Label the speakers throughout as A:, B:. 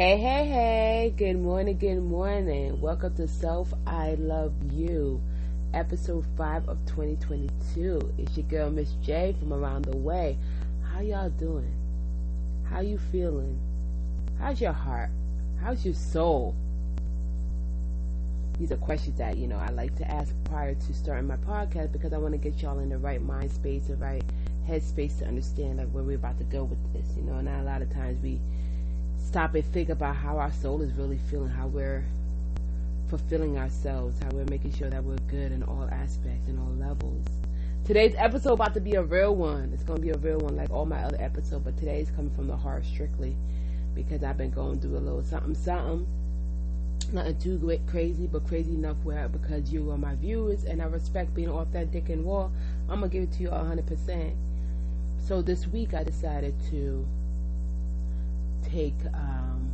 A: Hey, hey, hey, good morning, good morning. Welcome to Self I Love You, episode 5 of 2022. It's your girl, Miss J, from around the way. How y'all doing? How you feeling? How's your heart? How's your soul? These are questions that, you know, I like to ask prior to starting my podcast because I want to get y'all in the right mind space, the right headspace to understand like where we're about to go with this, you know, and a lot of times we stop and think about how our soul is really feeling, how we're fulfilling ourselves, how we're making sure that we're good in all aspects and all levels. Today's episode about to be a real one. It's gonna be a real one like all my other episodes, but today's coming from the heart strictly because I've been going through a little something something. Nothing too great, crazy, but crazy enough where because you are my viewers and I respect being authentic and raw, I'm gonna give it to you 100%. So this week I decided to take um,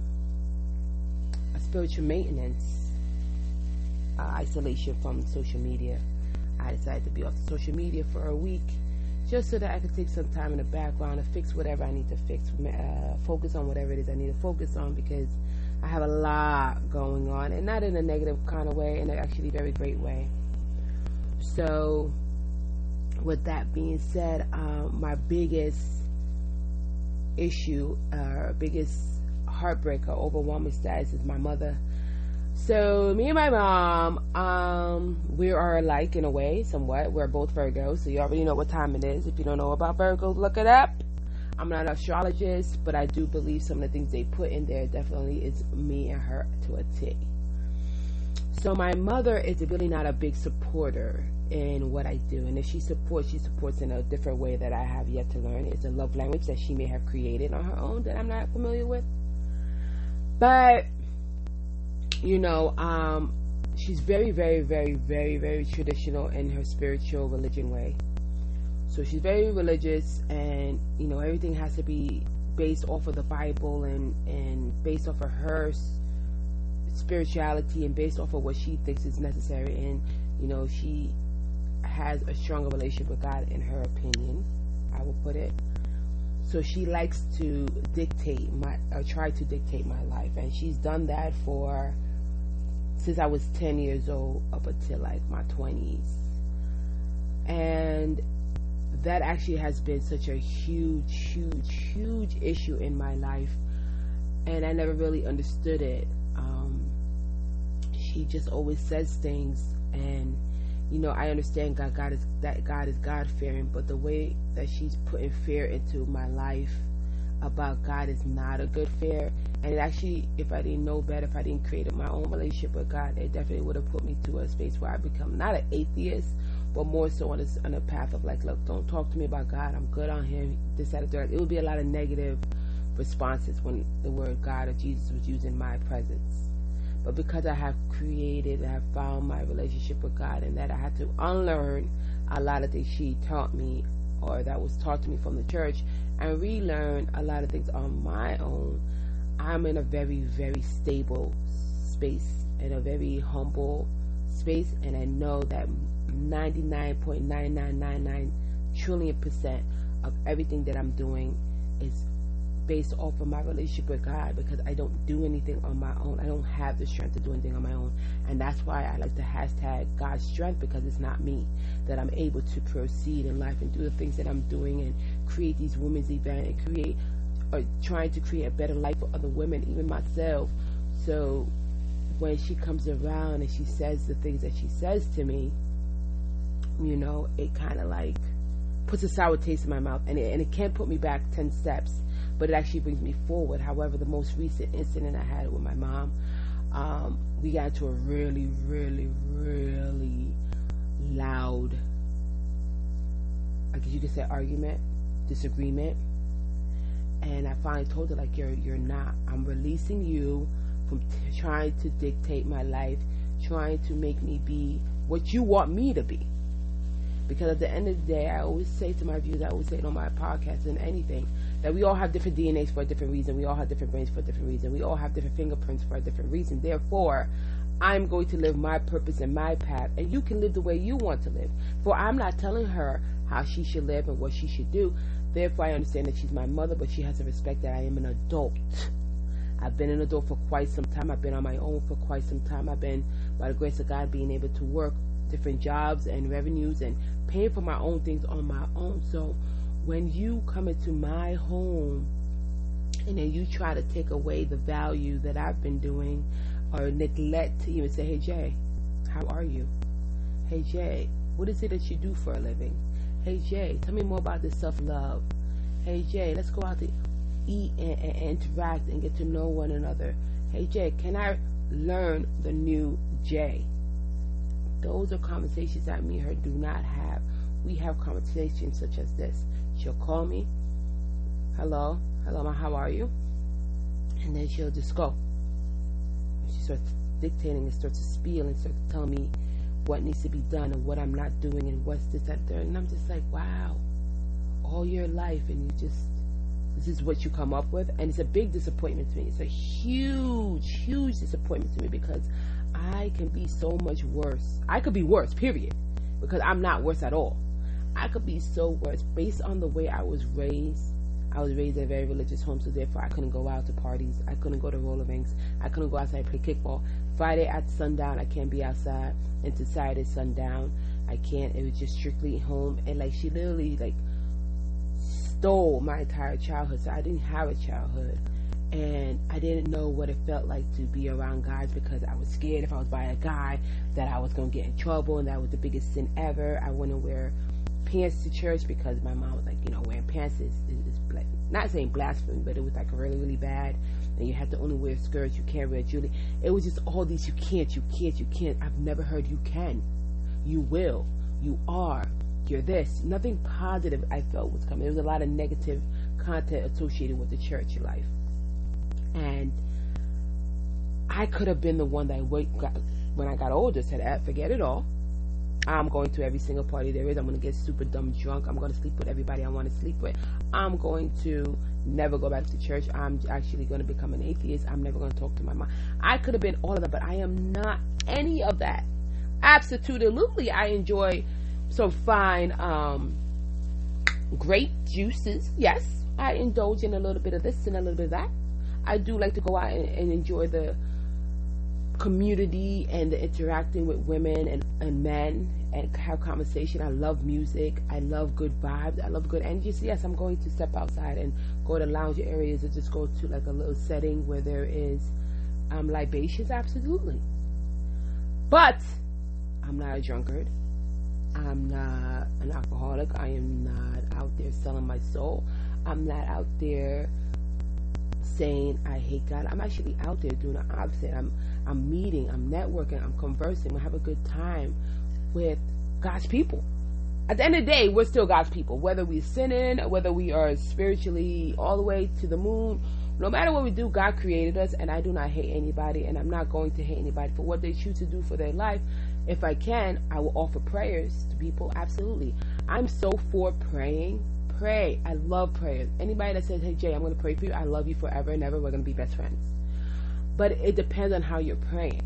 A: a spiritual maintenance uh, isolation from social media. I decided to be off social media for a week just so that I could take some time in the background to fix whatever I need to fix, uh, focus on whatever it is I need to focus on because I have a lot going on and not in a negative kind of way, in an actually very great way. So, with that being said, um, my biggest issue, uh, biggest heartbreaker, overwhelming status is my mother. So me and my mom, um, we are alike in a way, somewhat. We're both Virgos, so you already know what time it is. If you don't know about Virgos, look it up. I'm not an astrologist, but I do believe some of the things they put in there definitely is me and her to a T. So my mother is really not a big supporter in what I do, and if she supports, she supports in a different way that I have yet to learn. It's a love language that she may have created on her own that I'm not familiar with. But you know, um, she's very, very, very, very, very traditional in her spiritual religion way. So she's very religious, and you know, everything has to be based off of the Bible and and based off of her spirituality and based off of what she thinks is necessary. And you know, she has a stronger relationship with God, in her opinion. I will put it. So she likes to dictate my, or try to dictate my life, and she's done that for since I was 10 years old up until like my 20s. And that actually has been such a huge, huge, huge issue in my life. And I never really understood it. She just always says things and you know, I understand God, God is that God is God fearing, but the way that she's putting fear into my life about God is not a good fear. And actually, if I didn't know better, if I didn't create my own relationship with God, it definitely would have put me to a space where I become not an atheist, but more so on a, on a path of like, look, don't talk to me about God. I'm good on Him. This, that, third. It would be a lot of negative responses when the word God or Jesus was used in my presence. But because I have created, I have found my relationship with God, and that I had to unlearn a lot of things she taught me or that was taught to me from the church and relearn a lot of things on my own, I'm in a very, very stable space, in a very humble space, and I know that 99.9999 trillion percent of everything that I'm doing is based off of my relationship with God because I don't do anything on my own. I don't have the strength to do anything on my own. And that's why I like to hashtag God's strength because it's not me that I'm able to proceed in life and do the things that I'm doing and create these women's events and create or trying to create a better life for other women, even myself. So when she comes around and she says the things that she says to me, you know, it kind of like puts a sour taste in my mouth and it, and it can't put me back 10 steps but it actually brings me forward. However, the most recent incident I had with my mom, um, we got into a really, really, really loud, I guess you could say argument, disagreement. And I finally told her, like, you're, you're not. I'm releasing you from t- trying to dictate my life, trying to make me be what you want me to be. Because at the end of the day, I always say to my viewers, I always say it on my podcast and anything, that we all have different DNAs for a different reason. We all have different brains for a different reason. We all have different fingerprints for a different reason. Therefore, I'm going to live my purpose and my path, and you can live the way you want to live. For I'm not telling her how she should live and what she should do. Therefore, I understand that she's my mother, but she has to respect that I am an adult I've been an adult for quite some time. I've been on my own for quite some time. I've been, by the grace of God, being able to work different jobs and revenues and paying for my own things on my own. So when you come into my home and then you try to take away the value that I've been doing or neglect to even say, hey, Jay, how are you? Hey, Jay, what is it that you do for a living? Hey, Jay, tell me more about this self love. Hey, Jay, let's go out to eat and, and, and interact and get to know one another. Hey, Jay, can I learn the new Jay? Those are conversations that me and her do not have. We have conversations such as this. She'll call me, hello, hello, ma, how are you? And then she'll just go. And she starts dictating and starts to spiel and starts to tell me what needs to be done and what I'm not doing and what's this, that, there. And I'm just like, wow, all your life and you just, this is what you come up with. And it's a big disappointment to me. It's a huge, huge disappointment to me because I can be so much worse. I could be worse, period. Because I'm not worse at all. I could be so worse based on the way I was raised. I was raised in a very religious home, so therefore I couldn't go out to parties. I couldn't go to roller rinks. I couldn't go outside and play kickball. Friday at sundown, I can't be outside. And to Saturday sundown, I can't. It was just strictly home. And like she literally like stole my entire childhood. So I didn't have a childhood and I didn't know what it felt like to be around guys because I was scared if I was by a guy that I was going to get in trouble and that was the biggest sin ever. I wouldn't wear pants to church because my mom was like, you know, wearing pants is, is, is not saying blasphemy, but it was like really, really bad. And you had to only wear skirts. You can't wear jewelry. It was just all these. You can't. You can't. You can't. I've never heard you can. You will. You are. You're this. Nothing positive I felt was coming. There was a lot of negative content associated with the church life. And I could have been the one that when I got older said, eh, forget it all. I'm going to every single party there is. I'm going to get super dumb drunk. I'm going to sleep with everybody I want to sleep with. I'm going to never go back to church. I'm actually going to become an atheist. I'm never going to talk to my mom. I could have been all of that, but I am not any of that. Absolutely. I enjoy some fine um, grape juices. Yes, I indulge in a little bit of this and a little bit of that. I do like to go out and, and enjoy the community and the interacting with women and, and men and have conversation. I love music. I love good vibes. I love good energy. So yes, I'm going to step outside and go to lounge areas or just go to like a little setting where there is um, libations. Absolutely. But I'm not a drunkard. I'm not an alcoholic. I am not out there selling my soul. I'm not out there saying I hate God. I'm actually out there doing the opposite. I'm I'm meeting, I'm networking, I'm conversing, we have a good time with God's people. At the end of the day, we're still God's people. Whether we're sinning, whether we are spiritually all the way to the moon, no matter what we do, God created us, and I do not hate anybody, and I'm not going to hate anybody for what they choose to do for their life. If I can, I will offer prayers to people. Absolutely. I'm so for praying. Pray. I love prayers. Anybody that says, hey, Jay, I'm going to pray for you, I love you forever and ever. We're going to be best friends. But it depends on how you're praying.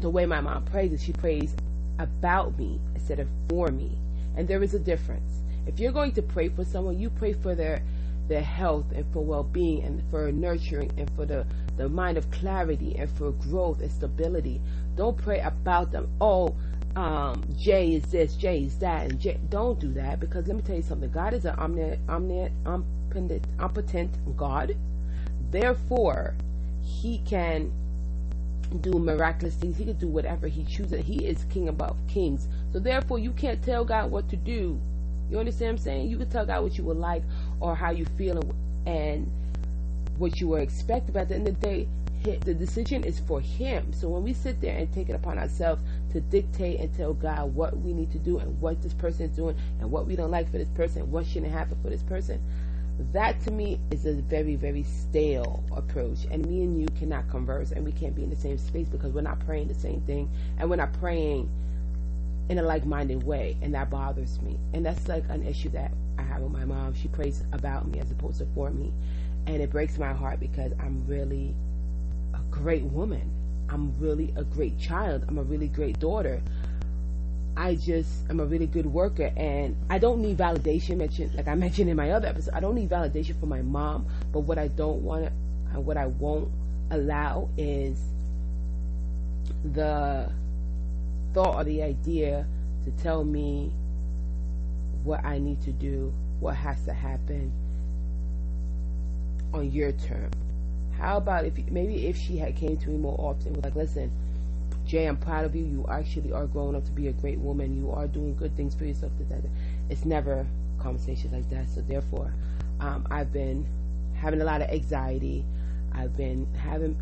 A: The way my mom prays is she prays about me instead of for me. And there is a difference. If you're going to pray for someone, you pray for their their health and for well-being and for nurturing and for the, the mind of clarity and for growth and stability. Don't pray about them. Oh, um, Jay is this, Jay is that, and Jay. Don't do that because let me tell you something. God is an omnipotent, omnipotent God. Therefore, he can do miraculous things. He can do whatever he chooses. He is king above kings. So therefore, you can't tell God what to do. You understand what I'm saying? You can tell God what you would like or how you feel and what you were expecting. But at the end of the day, the decision is for Him. So when we sit there and take it upon ourselves to dictate and tell God what we need to do and what this person is doing and what we don't like for this person, what shouldn't happen for this person, that to me is a very, very stale approach. And me and you cannot converse and we can't be in the same space because we're not praying the same thing and we're not praying in a like minded way. And that bothers me. And that's like an issue that I have with my mom. She prays about me as opposed to for me. And it breaks my heart because I'm really a great woman. I'm really a great child. I'm a really great daughter. I just am a really good worker and I don't need validation mentioned like I mentioned in my other episode. I don't need validation from my mom, but what I don't want And what I won't allow is the thought or the idea to tell me what I need to do, what has to happen on your term. How about if maybe if she had came to me more often, was like, listen, Jay, I'm proud of you. You actually are growing up to be a great woman. You are doing good things for yourself. It's never conversations like that. So therefore, um, I've been having a lot of anxiety. I've been having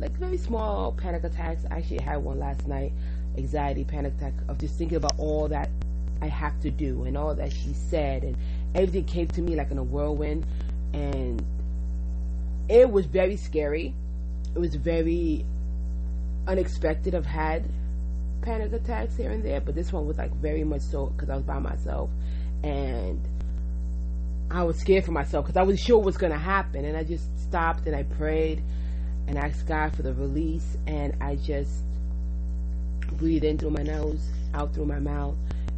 A: like very small panic attacks. I actually had one last night, anxiety panic attack of just thinking about all that I have to do and all that she said and everything came to me like in a whirlwind and it was very scary. It was very unexpected. I've had panic attacks here and there, but this one was like very much so because I was by myself and I was scared for myself because I wasn't sure what's going to happen. And I just stopped and I prayed and asked God for the release. And I just breathed in through my nose, out through my mouth,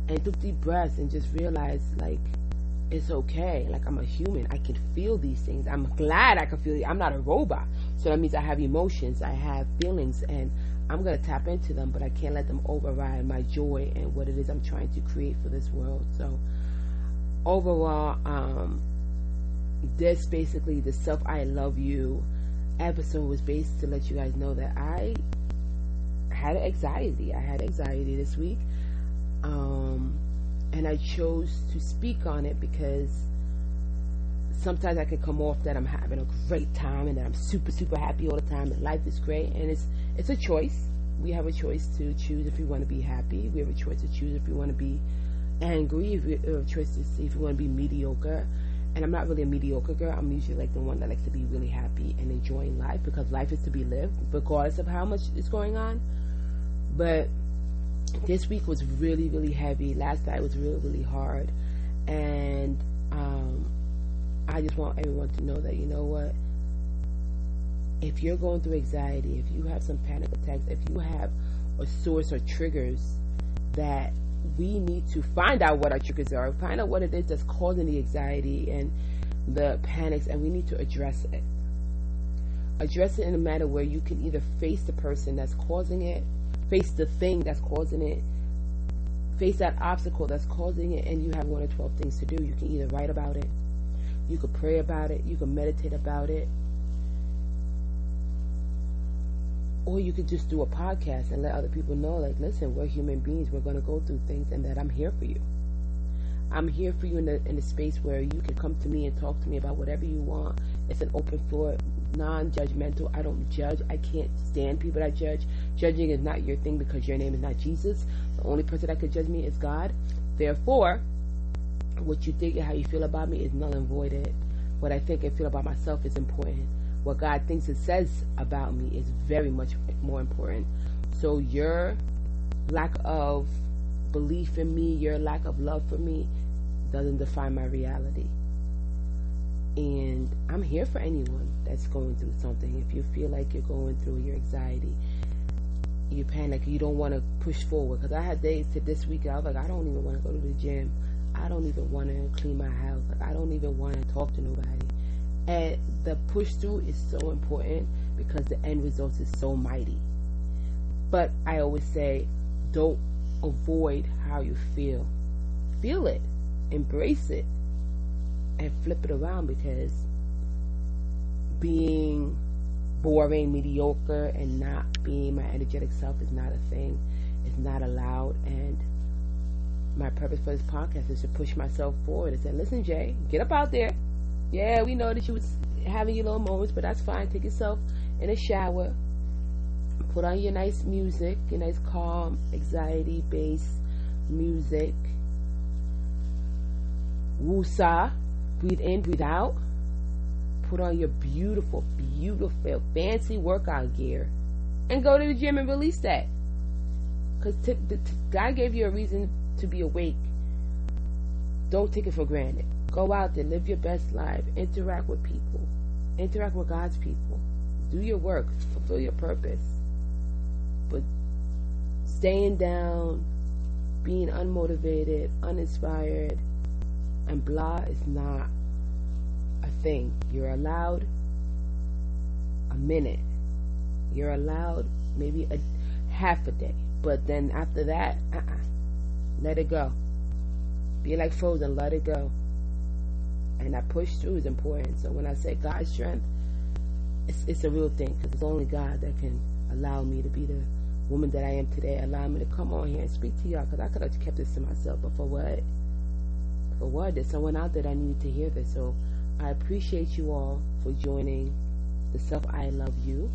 A: and took deep breaths and just realized like it's okay. Like I'm a human. I can feel these things. I'm glad I can feel it. I'm not a robot. So that means I have emotions. I have feelings and I'm to tap into them, but I can't let them override my joy and what it is I'm trying to create for this world. So overall, um, this basically the self I love you episode was based to let you guys know that I had anxiety. I had anxiety this week. Um, and I chose to speak on it because sometimes I can come off that I'm having a great time and that I'm super super happy all the time and life is great and it's it's a choice. We have a choice to choose if we want to be happy. We have a choice to choose if we want to be angry. If we have a choice to see if we want to be mediocre. And I'm not really a mediocre girl. I'm usually like the one that likes to be really happy and enjoying life because life is to be lived regardless of how much is going on. But this week was really, really heavy. Last night was really, really hard. And um, I just want everyone to know that, you know what? If you're going through anxiety, if you have some panic attacks, if you have a source or triggers that we need to find out what our triggers are, find out what it is that's causing the anxiety and the panics, and we need to address it. Address it in a manner where you can either face the person that's causing it face the thing that's causing it, face that obstacle that's causing it, and you have one or 12 things to do. You can either write about it, you can pray about it, you can meditate about it, or you could just do a podcast and let other people know, like, listen, we're human beings, we're going to go through things, and that I'm here for you. I'm here for you in the in the space where you can come to me and talk to me about whatever you want. It's an open floor, non-judgmental. I don't judge. I can't stand people that judge. Judging is not your thing because your name is not Jesus. The only person that could judge me is God. Therefore, what you think and how you feel about me is null and voided. What I think and feel about myself is important. What God thinks and says about me is very much more important. So your lack of belief in me, your lack of love for me, doesn't define my reality. And I'm here for anyone that's going through something. If you feel like you're going through your anxiety, you panic, you don't want to push forward. Because I had days to this week, I was like, I don't even want to go to the gym. I don't even want to clean my house. Like, I don't even want to talk to nobody. And the push through is so important because the end result is so mighty. But I always say, don't avoid how you feel. Feel it, embrace it, and flip it around because being boring, mediocre, and not being my energetic self is not a thing. It's not allowed. And my purpose for this podcast is to push myself forward and say, listen, Jay, get up out there. Yeah, we know that you was having your little moments, but that's fine. Take yourself in a shower. Put on your nice music, your nice calm, anxiety based music. Wusa. Breathe in, breathe out. Put on your beautiful, beautiful, fancy workout gear and go to the gym and release that. Because t- t- God gave you a reason to be awake. Don't take it for granted. Go out there, live your best life, interact with people, interact with God's people, do your work, fulfill your purpose. But staying down, being unmotivated, uninspired, and blah is not thing. You're allowed a minute. You're allowed maybe a half a day. But then after that, uh-uh. Let it go. Be like frozen, let it go. And that push through is important. So when I say God's strength, it's, it's a real thing because it's only God that can allow me to be the woman that I am today. Allow me to come on here and speak to y'all because I could have kept this to myself. But for what? For what? There's someone out there that I needed to hear this. So I appreciate you all for joining the Self I Love You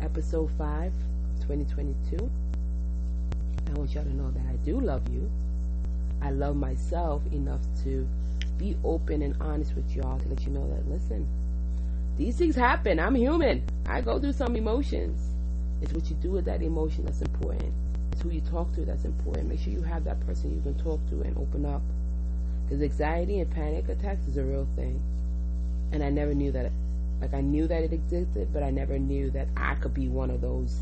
A: episode 5 of 2022. I want y'all to know that I do love you. I love myself enough to be open and honest with y'all to let you know that, listen, these things happen. I'm human. I go through some emotions. It's what you do with that emotion that's important. It's who you talk to that's important. Make sure you have that person you can talk to and open up. Because anxiety and panic attacks is a real thing. And I never knew that. Like, I knew that it existed, but I never knew that I could be one of those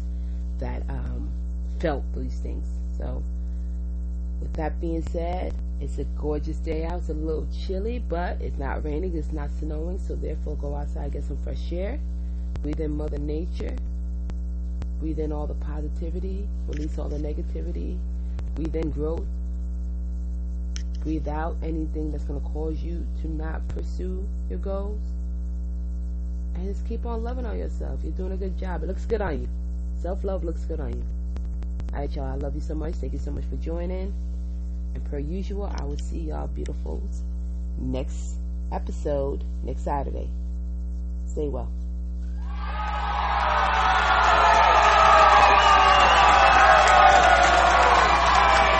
A: that um, felt these things. So, with that being said, it's a gorgeous day out. It's a little chilly, but it's not raining, it's not snowing, so therefore go outside, get some fresh air, breathe in Mother Nature, breathe in all the positivity, release all the negativity, breathe in growth, breathe out anything that's going to cause you to not pursue your goals, and just keep on loving on yourself. You're doing a good job. It looks good on you. Self love looks good on you. All right, y'all. I love you so much. Thank you so much for joining. And per usual, I will see y'all beautifuls next episode next Saturday. Stay well.